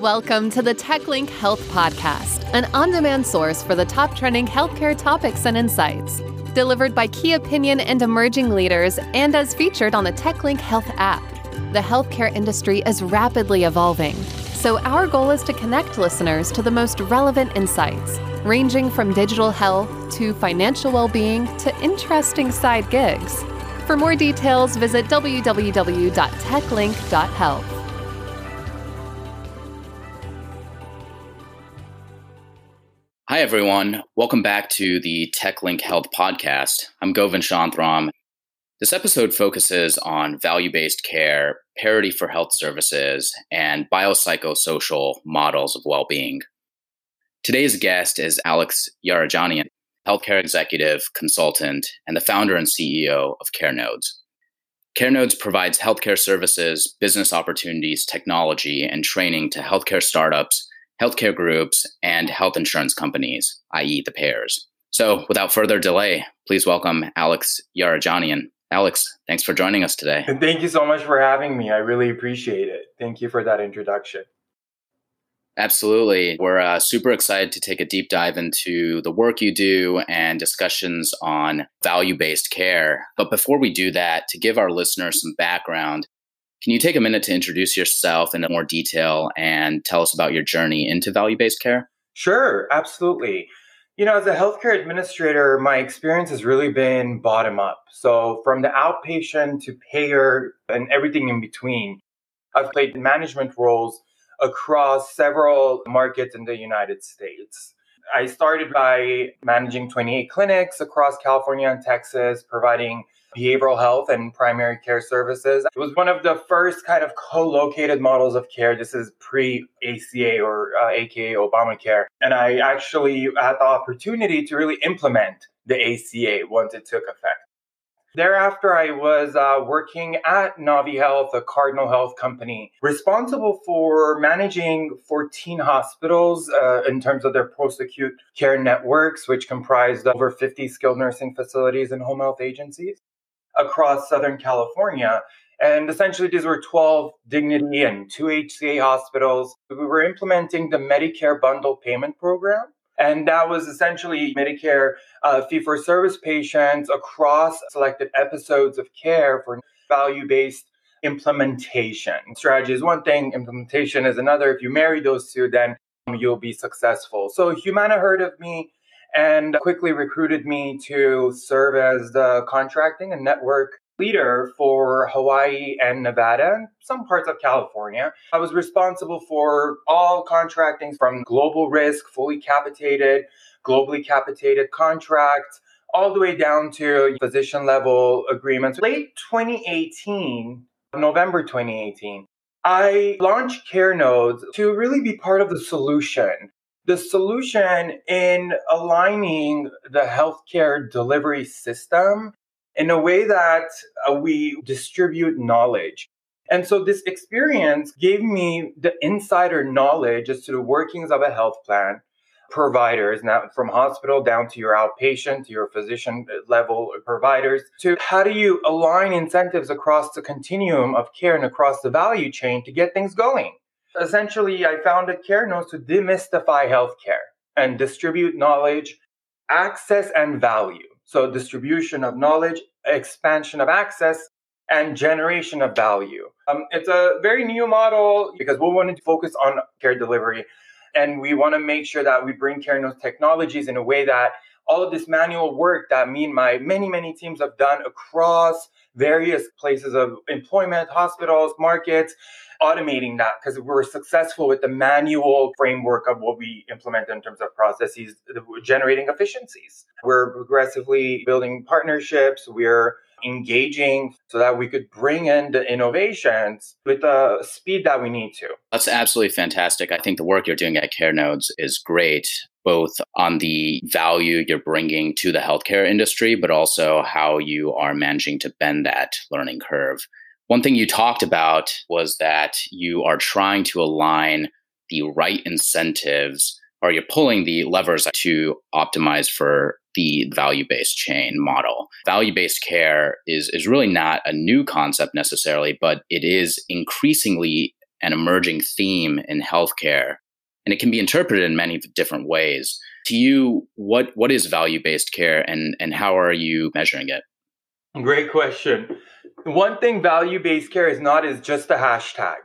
Welcome to the TechLink Health Podcast, an on demand source for the top trending healthcare topics and insights. Delivered by key opinion and emerging leaders, and as featured on the TechLink Health app. The healthcare industry is rapidly evolving, so our goal is to connect listeners to the most relevant insights, ranging from digital health to financial well being to interesting side gigs. For more details, visit www.techlink.health. Hi, everyone. Welcome back to the TechLink Health Podcast. I'm Govind Shanthram. This episode focuses on value based care, parity for health services, and biopsychosocial models of well being. Today's guest is Alex Yarajanian, healthcare executive, consultant, and the founder and CEO of CareNodes. CareNodes provides healthcare services, business opportunities, technology, and training to healthcare startups healthcare groups, and health insurance companies, i.e., the payers. So, without further delay, please welcome Alex Yarajanian. Alex, thanks for joining us today. Thank you so much for having me. I really appreciate it. Thank you for that introduction. Absolutely. We're uh, super excited to take a deep dive into the work you do and discussions on value based care. But before we do that, to give our listeners some background, can you take a minute to introduce yourself in more detail and tell us about your journey into value based care? Sure, absolutely. You know, as a healthcare administrator, my experience has really been bottom up. So, from the outpatient to payer and everything in between, I've played management roles across several markets in the United States. I started by managing 28 clinics across California and Texas, providing behavioral health and primary care services. It was one of the first kind of co-located models of care. This is pre-ACA or uh, AKA Obamacare. And I actually had the opportunity to really implement the ACA once it took effect. Thereafter, I was uh, working at Navi Health, a Cardinal Health company, responsible for managing 14 hospitals uh, in terms of their post acute care networks, which comprised over 50 skilled nursing facilities and home health agencies across Southern California. And essentially, these were 12 Dignity and two HCA hospitals. We were implementing the Medicare bundle payment program. And that was essentially Medicare uh, fee for service patients across selected episodes of care for value based implementation. Strategy is one thing, implementation is another. If you marry those two, then you'll be successful. So Humana heard of me and quickly recruited me to serve as the contracting and network leader for Hawaii and Nevada and some parts of California. I was responsible for all contracting from global risk, fully capitated, globally capitated contracts, all the way down to physician level agreements. Late 2018, November 2018, I launched CareNodes to really be part of the solution the solution in aligning the healthcare delivery system in a way that uh, we distribute knowledge. And so this experience gave me the insider knowledge as to the workings of a health plan, providers, now from hospital down to your outpatient, to your physician level providers, to how do you align incentives across the continuum of care and across the value chain to get things going. Essentially, I founded CareNodes to demystify healthcare and distribute knowledge, access, and value. So, distribution of knowledge, expansion of access, and generation of value. Um, it's a very new model because we wanted to focus on care delivery. And we want to make sure that we bring CareNodes technologies in a way that all of this manual work that me and my many, many teams have done across various places of employment, hospitals, markets, automating that because we're successful with the manual framework of what we implement in terms of processes, generating efficiencies. We're progressively building partnerships. We're engaging so that we could bring in the innovations with the speed that we need to. That's absolutely fantastic. I think the work you're doing at CareNodes is great, both on the value you're bringing to the healthcare industry, but also how you are managing to bend that learning curve. One thing you talked about was that you are trying to align the right incentives or you're pulling the levers to optimize for the value based chain model. Value based care is, is really not a new concept necessarily, but it is increasingly an emerging theme in healthcare, and it can be interpreted in many different ways. To you, what what is value based care, and and how are you measuring it? Great question. One thing value based care is not is just a hashtag,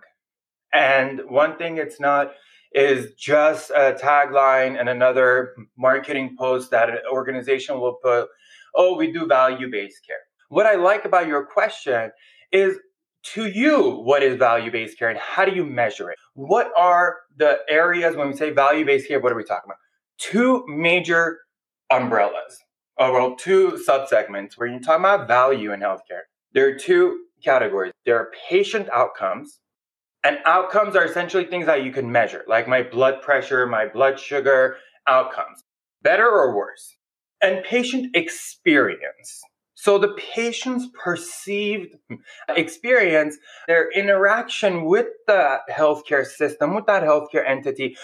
and one thing it's not is just a tagline and another marketing post that an organization will put. Oh, we do value based care. What I like about your question is to you, what is value based care and how do you measure it? What are the areas when we say value based care? What are we talking about? Two major umbrellas, or well, two subsegments where you're talking about value in healthcare. There are two categories there are patient outcomes, and outcomes are essentially things that you can measure, like my blood pressure, my blood sugar outcomes, better or worse, and patient experience. So the patient's perceived experience, their interaction with the healthcare system, with that healthcare entity,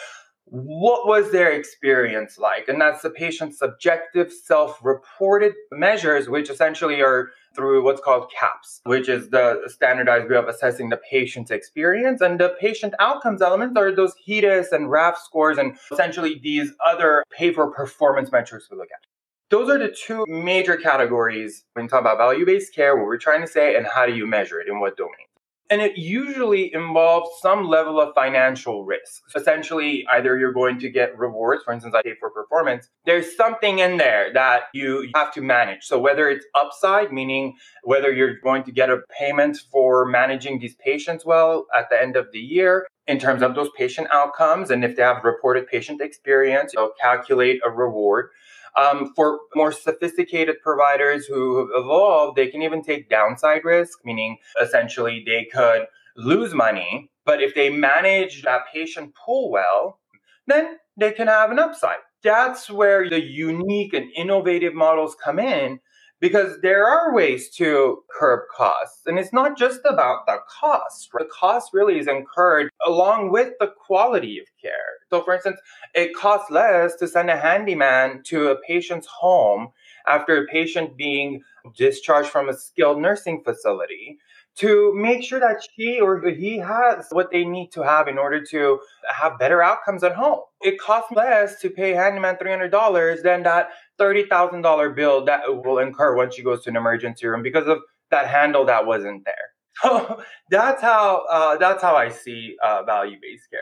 what was their experience like? And that's the patient's subjective self reported measures, which essentially are through what's called CAHPS, which is the standardized way of assessing the patient's experience. And the patient outcomes elements are those HEDIS and RAF scores and essentially these other pay for performance metrics we look at. Those are the two major categories when you talk about value based care, what we're trying to say, and how do you measure it in what domain. And it usually involves some level of financial risk. Essentially, either you're going to get rewards, for instance, I pay for performance. There's something in there that you have to manage. So whether it's upside, meaning whether you're going to get a payment for managing these patients well at the end of the year, in terms of those patient outcomes, and if they have reported patient experience, you'll calculate a reward. Um, for more sophisticated providers who have evolved, they can even take downside risk, meaning essentially they could lose money, but if they manage that patient pool well, then they can have an upside. That's where the unique and innovative models come in because there are ways to curb costs. And it's not just about the cost. The cost really is incurred along with the quality of care. So, for instance, it costs less to send a handyman to a patient's home after a patient being discharged from a skilled nursing facility to make sure that she or he has what they need to have in order to have better outcomes at home. It costs less to pay handyman $300 than that $30,000 bill that will incur once she goes to an emergency room because of that handle that wasn't there. So that's how uh, that's how I see uh, value-based care.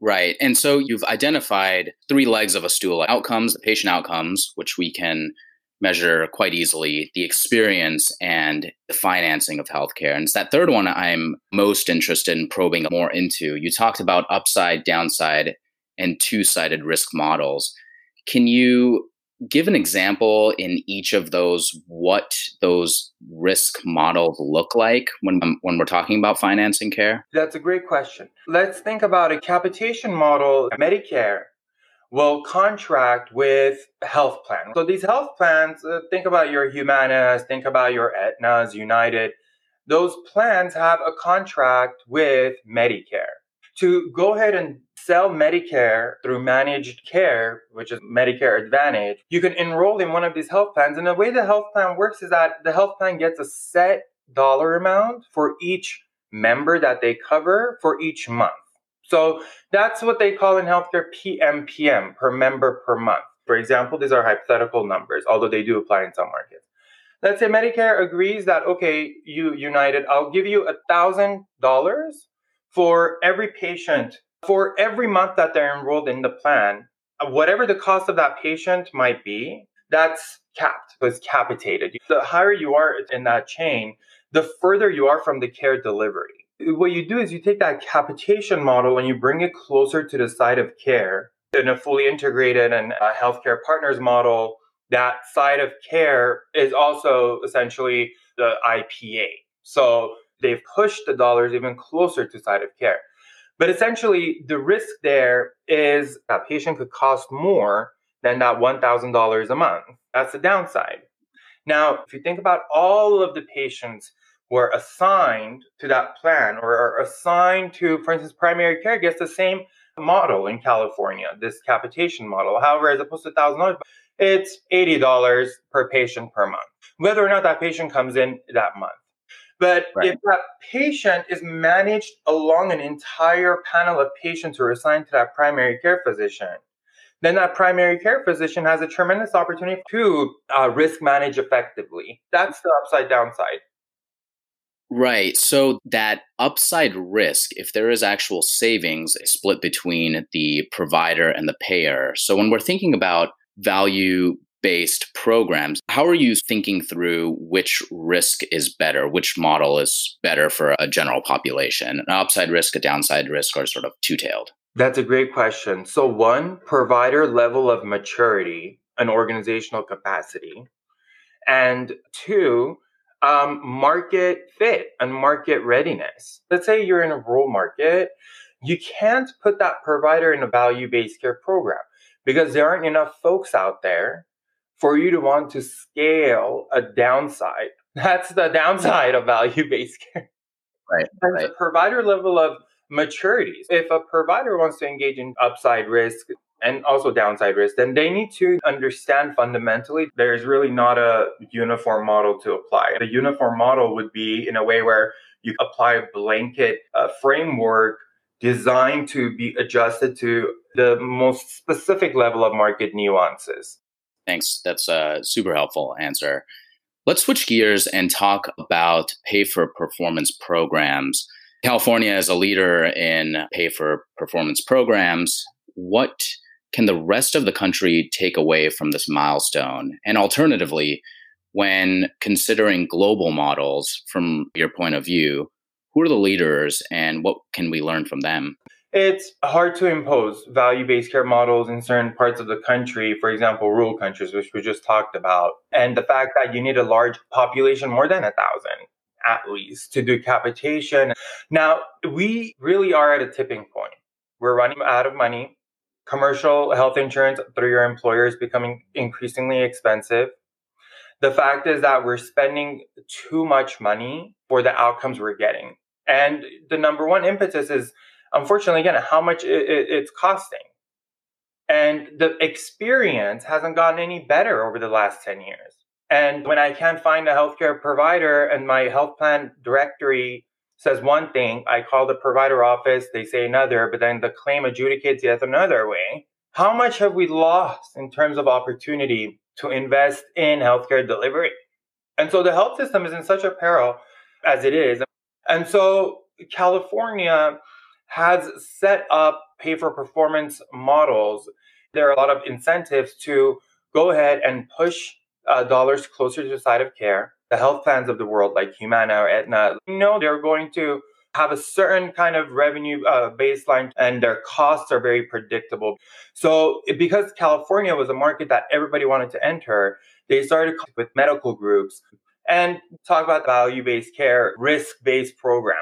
Right. And so you've identified three legs of a stool outcomes, the patient outcomes, which we can measure quite easily, the experience and the financing of healthcare. And it's that third one I'm most interested in probing more into. You talked about upside, downside, and two sided risk models. Can you give an example in each of those what those risk models look like when when we're talking about financing care? That's a great question. Let's think about a capitation model. Medicare will contract with health plans. So these health plans, uh, think about your Humanas, think about your Aetnas, United. Those plans have a contract with Medicare. To go ahead and sell Medicare through managed care, which is Medicare Advantage, you can enroll in one of these health plans. And the way the health plan works is that the health plan gets a set dollar amount for each member that they cover for each month. So that's what they call in healthcare PMPM, per member per month. For example, these are hypothetical numbers, although they do apply in some markets. Let's say Medicare agrees that, okay, you United, I'll give you a thousand dollars for every patient for every month that they're enrolled in the plan, uh, whatever the cost of that patient might be, that's capped, it's capitated. The higher you are in that chain, the further you are from the care delivery. What you do is you take that capitation model and you bring it closer to the side of care in a fully integrated and a healthcare partners model. That side of care is also essentially the ipa so they've pushed the dollars even closer to site of care but essentially the risk there is that patient could cost more than that $1000 a month that's the downside now if you think about all of the patients were assigned to that plan or are assigned to, for instance, primary care gets the same model in California, this capitation model. However, as opposed to $1,000, it's $80 per patient per month, whether or not that patient comes in that month. But right. if that patient is managed along an entire panel of patients who are assigned to that primary care physician, then that primary care physician has a tremendous opportunity to uh, risk manage effectively. That's the upside downside. Right. So that upside risk, if there is actual savings split between the provider and the payer. So when we're thinking about value based programs, how are you thinking through which risk is better, which model is better for a general population? An upside risk, a downside risk, or sort of two tailed? That's a great question. So, one, provider level of maturity and organizational capacity. And two, um, market fit and market readiness. Let's say you're in a rural market, you can't put that provider in a value based care program because there aren't enough folks out there for you to want to scale a downside. That's the downside of value based care. Right. And right. the provider level of maturity. If a provider wants to engage in upside risk and also downside risk, then they need to understand fundamentally there's really not a uniform model to apply. The uniform model would be in a way where you apply a blanket uh, framework designed to be adjusted to the most specific level of market nuances. Thanks. That's a super helpful answer. Let's switch gears and talk about pay for performance programs. California is a leader in pay for performance programs. What can the rest of the country take away from this milestone? And alternatively, when considering global models from your point of view, who are the leaders and what can we learn from them? It's hard to impose value based care models in certain parts of the country, for example, rural countries, which we just talked about. And the fact that you need a large population, more than a thousand at least, to do capitation. Now, we really are at a tipping point. We're running out of money commercial health insurance through your employer is becoming increasingly expensive. The fact is that we're spending too much money for the outcomes we're getting. And the number one impetus is, unfortunately, again, how much it's costing. And the experience hasn't gotten any better over the last 10 years. And when I can't find a healthcare provider and my health plan directory says one thing, I call the provider office, they say another, but then the claim adjudicates yet another way. How much have we lost in terms of opportunity to invest in healthcare delivery? And so the health system is in such a peril as it is. And so California has set up pay for performance models. There are a lot of incentives to go ahead and push uh, dollars closer to the side of care the health plans of the world, like Humana or Aetna, know they're going to have a certain kind of revenue uh, baseline and their costs are very predictable. So, because California was a market that everybody wanted to enter, they started with medical groups and talk about value based care, risk based program.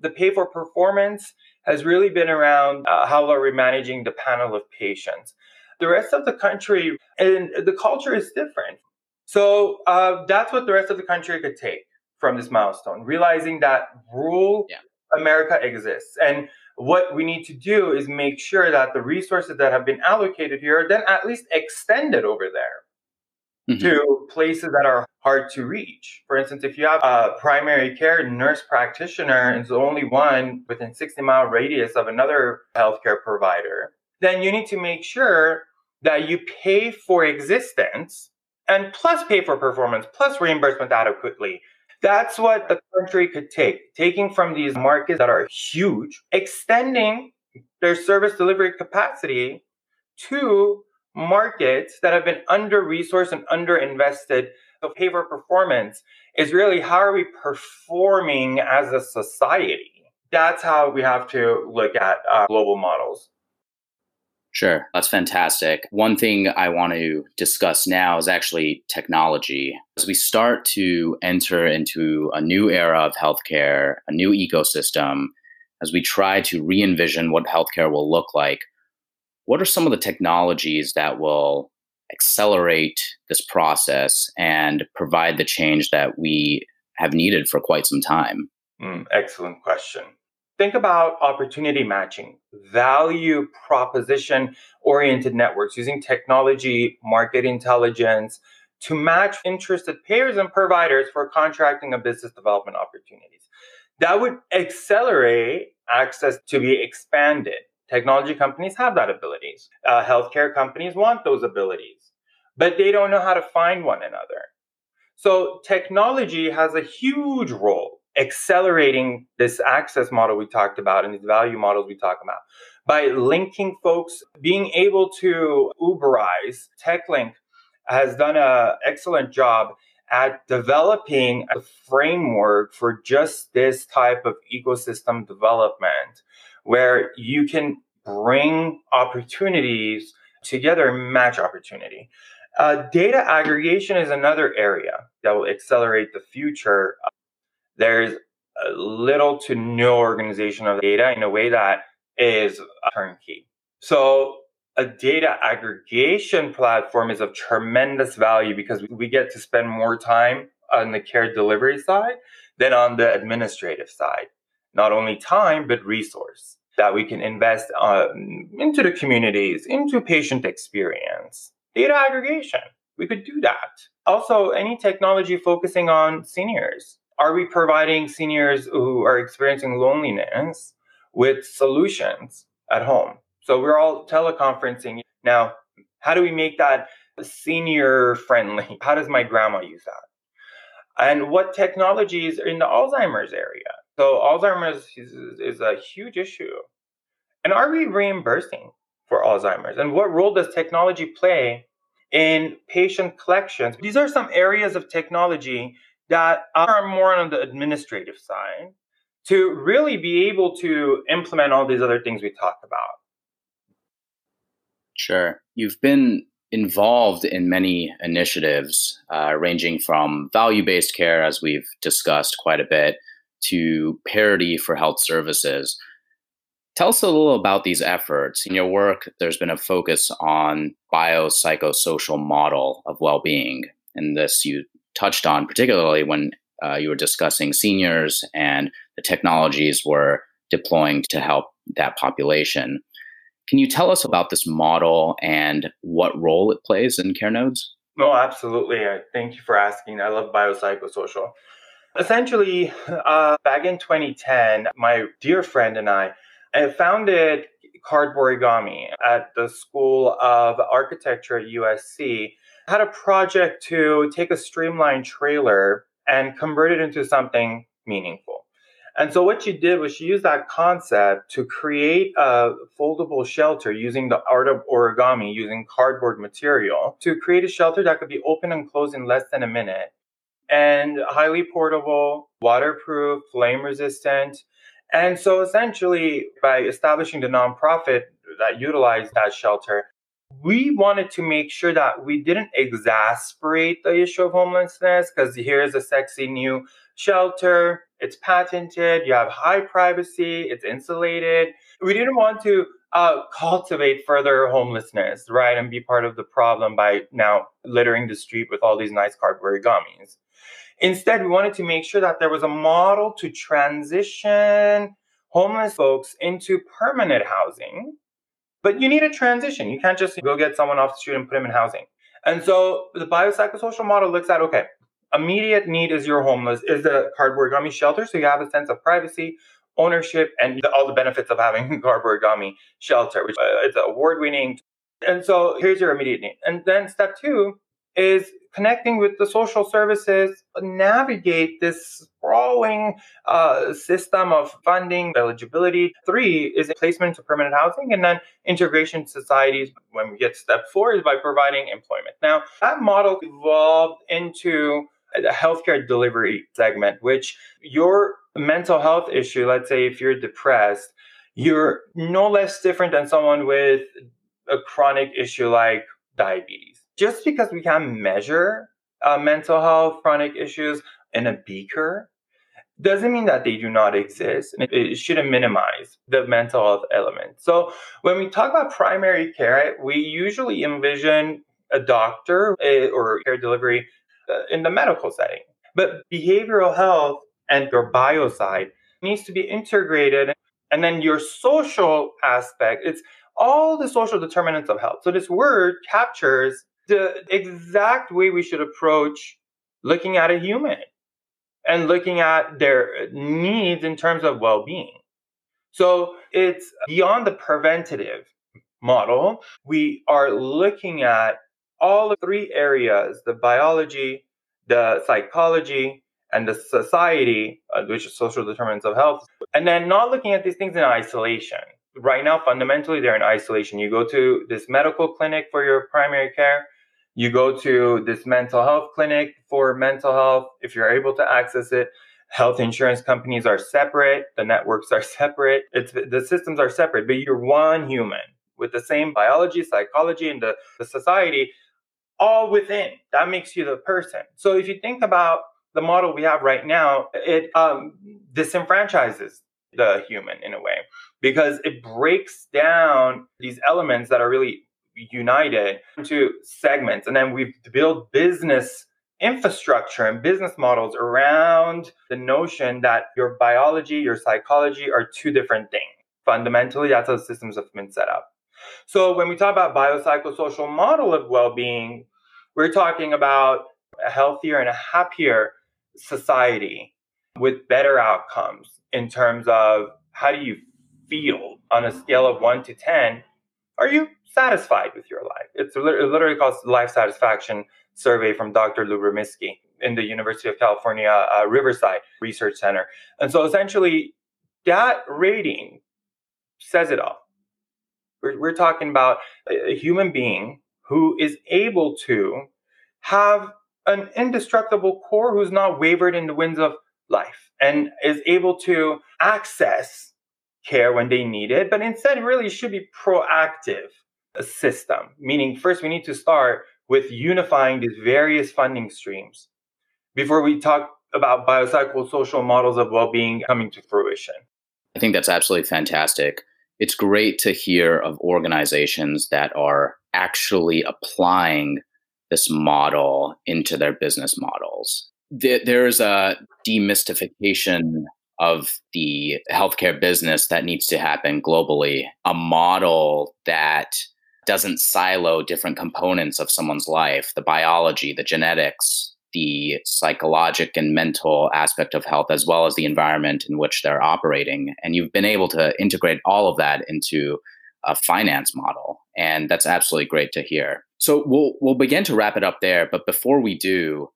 The pay for performance has really been around uh, how are we managing the panel of patients. The rest of the country and the culture is different. So uh, that's what the rest of the country could take from this milestone, realizing that rural yeah. America exists. And what we need to do is make sure that the resources that have been allocated here are then at least extended over there mm-hmm. to places that are hard to reach. For instance, if you have a primary care nurse practitioner and the only one within 60 mile radius of another healthcare provider, then you need to make sure that you pay for existence and plus pay for performance, plus reimbursement adequately. That's what the country could take, taking from these markets that are huge, extending their service delivery capacity to markets that have been under resourced and under invested. So, pay for performance is really how are we performing as a society? That's how we have to look at uh, global models. Sure, that's fantastic. One thing I want to discuss now is actually technology. As we start to enter into a new era of healthcare, a new ecosystem, as we try to re envision what healthcare will look like, what are some of the technologies that will accelerate this process and provide the change that we have needed for quite some time? Mm, excellent question think about opportunity matching, value proposition oriented networks using technology, market intelligence to match interested payers and providers for contracting and business development opportunities. That would accelerate access to be expanded. Technology companies have that abilities. Uh, healthcare companies want those abilities, but they don't know how to find one another. So technology has a huge role accelerating this access model we talked about and these value models we talk about by linking folks, being able to Uberize. TechLink has done an excellent job at developing a framework for just this type of ecosystem development where you can bring opportunities together and match opportunity. Uh, data aggregation is another area that will accelerate the future. There's little to no organization of data in a way that is turnkey. So a data aggregation platform is of tremendous value because we get to spend more time on the care delivery side than on the administrative side. Not only time, but resource that we can invest uh, into the communities, into patient experience. Data aggregation, we could do that. Also, any technology focusing on seniors. Are we providing seniors who are experiencing loneliness with solutions at home? So we're all teleconferencing. Now, how do we make that senior friendly? How does my grandma use that? And what technologies in the Alzheimer's area? So Alzheimer's is, is a huge issue. And are we reimbursing for Alzheimer's? And what role does technology play in patient collections? These are some areas of technology that are more on the administrative side to really be able to implement all these other things we talked about. Sure. You've been involved in many initiatives, uh, ranging from value based care, as we've discussed quite a bit, to parity for health services. Tell us a little about these efforts. In your work, there's been a focus on biopsychosocial model of well-being, and this you touched on particularly when uh, you were discussing seniors and the technologies we're deploying to help that population. Can you tell us about this model and what role it plays in care nodes? No, absolutely. Thank you for asking. I love biopsychosocial. Essentially, uh, back in 2010, my dear friend and I I founded Cardborigami at the School of Architecture at USC. Had a project to take a streamlined trailer and convert it into something meaningful. And so what she did was she used that concept to create a foldable shelter using the art of origami, using cardboard material to create a shelter that could be open and closed in less than a minute and highly portable, waterproof, flame resistant, and so essentially, by establishing the nonprofit that utilized that shelter, we wanted to make sure that we didn't exasperate the issue of homelessness because here's a sexy new shelter, it's patented, you have high privacy, it's insulated. We didn't want to uh, cultivate further homelessness, right, and be part of the problem by now littering the street with all these nice Cardborigamis. Instead, we wanted to make sure that there was a model to transition homeless folks into permanent housing. But you need a transition. You can't just go get someone off the street and put them in housing. And so the biopsychosocial model looks at okay, immediate need is your homeless, is the Cardborigami shelter. So you have a sense of privacy, ownership, and the, all the benefits of having Cardborigami shelter, which uh, is award winning. And so here's your immediate need. And then step two is connecting with the social services, navigate this sprawling uh, system of funding, eligibility. Three is placement into permanent housing, and then integration societies. When we get step four is by providing employment. Now, that model evolved into a healthcare delivery segment, which your mental health issue, let's say if you're depressed, you're no less different than someone with a chronic issue like diabetes just because we can't measure uh, mental health chronic issues in a beaker doesn't mean that they do not exist. It, it shouldn't minimize the mental health element. So when we talk about primary care, we usually envision a doctor eh, or care delivery uh, in the medical setting. But behavioral health and your bio side needs to be integrated. And then your social aspect, it's all the social determinants of health. So this word captures the exact way we should approach looking at a human and looking at their needs in terms of well being. So it's beyond the preventative model. We are looking at all three areas the biology, the psychology, and the society, uh, which is social determinants of health, and then not looking at these things in isolation. Right now, fundamentally, they're in isolation. You go to this medical clinic for your primary care, you go to this mental health clinic for mental health if you're able to access it. Health insurance companies are separate, the networks are separate, it's the systems are separate, but you're one human with the same biology, psychology, and the, the society all within. That makes you the person. So if you think about the model we have right now, it um, disenfranchises the human in a way because it breaks down these elements that are really united into segments. And then we've built business infrastructure and business models around the notion that your biology, your psychology are two different things. Fundamentally, that's how systems have been set up. So when we talk about biopsychosocial model of well-being, we're talking about a healthier and a happier society with better outcomes in terms of how do you feel on a scale of 1 to 10 are you satisfied with your life? It's literally called life satisfaction survey from Dr. Lyubomirsky in the University of California, uh, Riverside Research Center. And so essentially, that rating says it all. We're, we're talking about a human being who is able to have an indestructible core who's not wavered in the winds of life and is able to access care when they need it, but instead really should be proactive system. Meaning, first we need to start with unifying these various funding streams before we talk about biopsychosocial models of well-being coming to fruition. I think that's absolutely fantastic. It's great to hear of organizations that are actually applying this model into their business models. There's a demystification of the healthcare business that needs to happen globally, a model that doesn't silo different components of someone's life the biology, the genetics, the psychological and mental aspect of health, as well as the environment in which they're operating. And you've been able to integrate all of that into a finance model. And that's absolutely great to hear. So we'll we'll begin to wrap it up there. But before we do,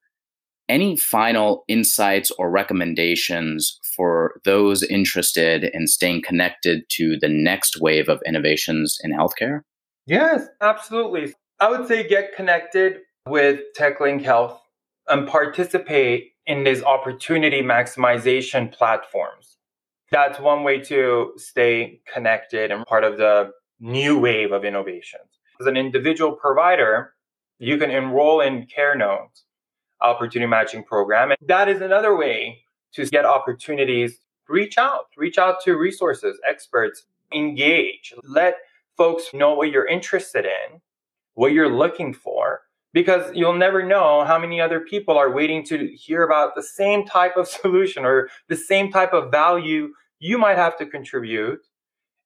any final insights or recommendations for those interested in staying connected to the next wave of innovations in healthcare? Yes, absolutely. I would say get connected with TechLink Health and participate in these opportunity maximization platforms. That's one way to stay connected and part of the new wave of innovations. As an individual provider, you can enroll in care CareNodes opportunity matching program. And that is another way to get opportunities. Reach out, reach out to resources, experts, engage, let folks know what you're interested in, what you're looking for, because you'll never know how many other people are waiting to hear about the same type of solution or the same type of value you might have to contribute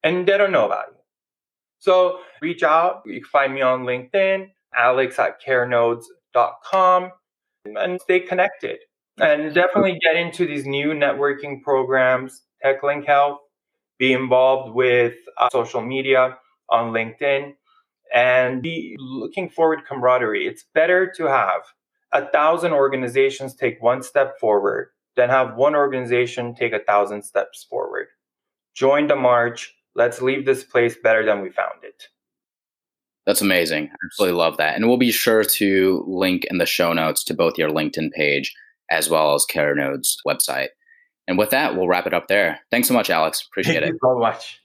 and they don't know about you. So reach out. You can find me on LinkedIn, alex at carenodes.com and stay connected. And definitely get into these new networking programs, TechLink Health, be involved with uh, social media on LinkedIn, and be looking forward camaraderie. It's better to have a thousand organizations take one step forward than have one organization take a thousand steps forward. Join the march. Let's leave this place better than we found it. That's amazing. I absolutely love that. And we'll be sure to link in the show notes to both your LinkedIn page as well as CareNode's website. And with that, we'll wrap it up there. Thanks so much, Alex. Appreciate Thank it. so much.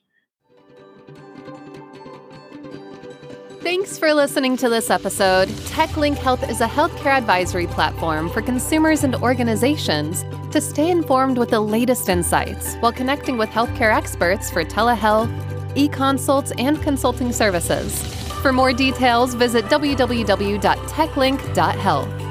Thanks for listening to this episode. TechLink Health is a healthcare advisory platform for consumers and organizations to stay informed with the latest insights while connecting with healthcare experts for telehealth, e consults, and consulting services. For more details, visit www.techlink.health.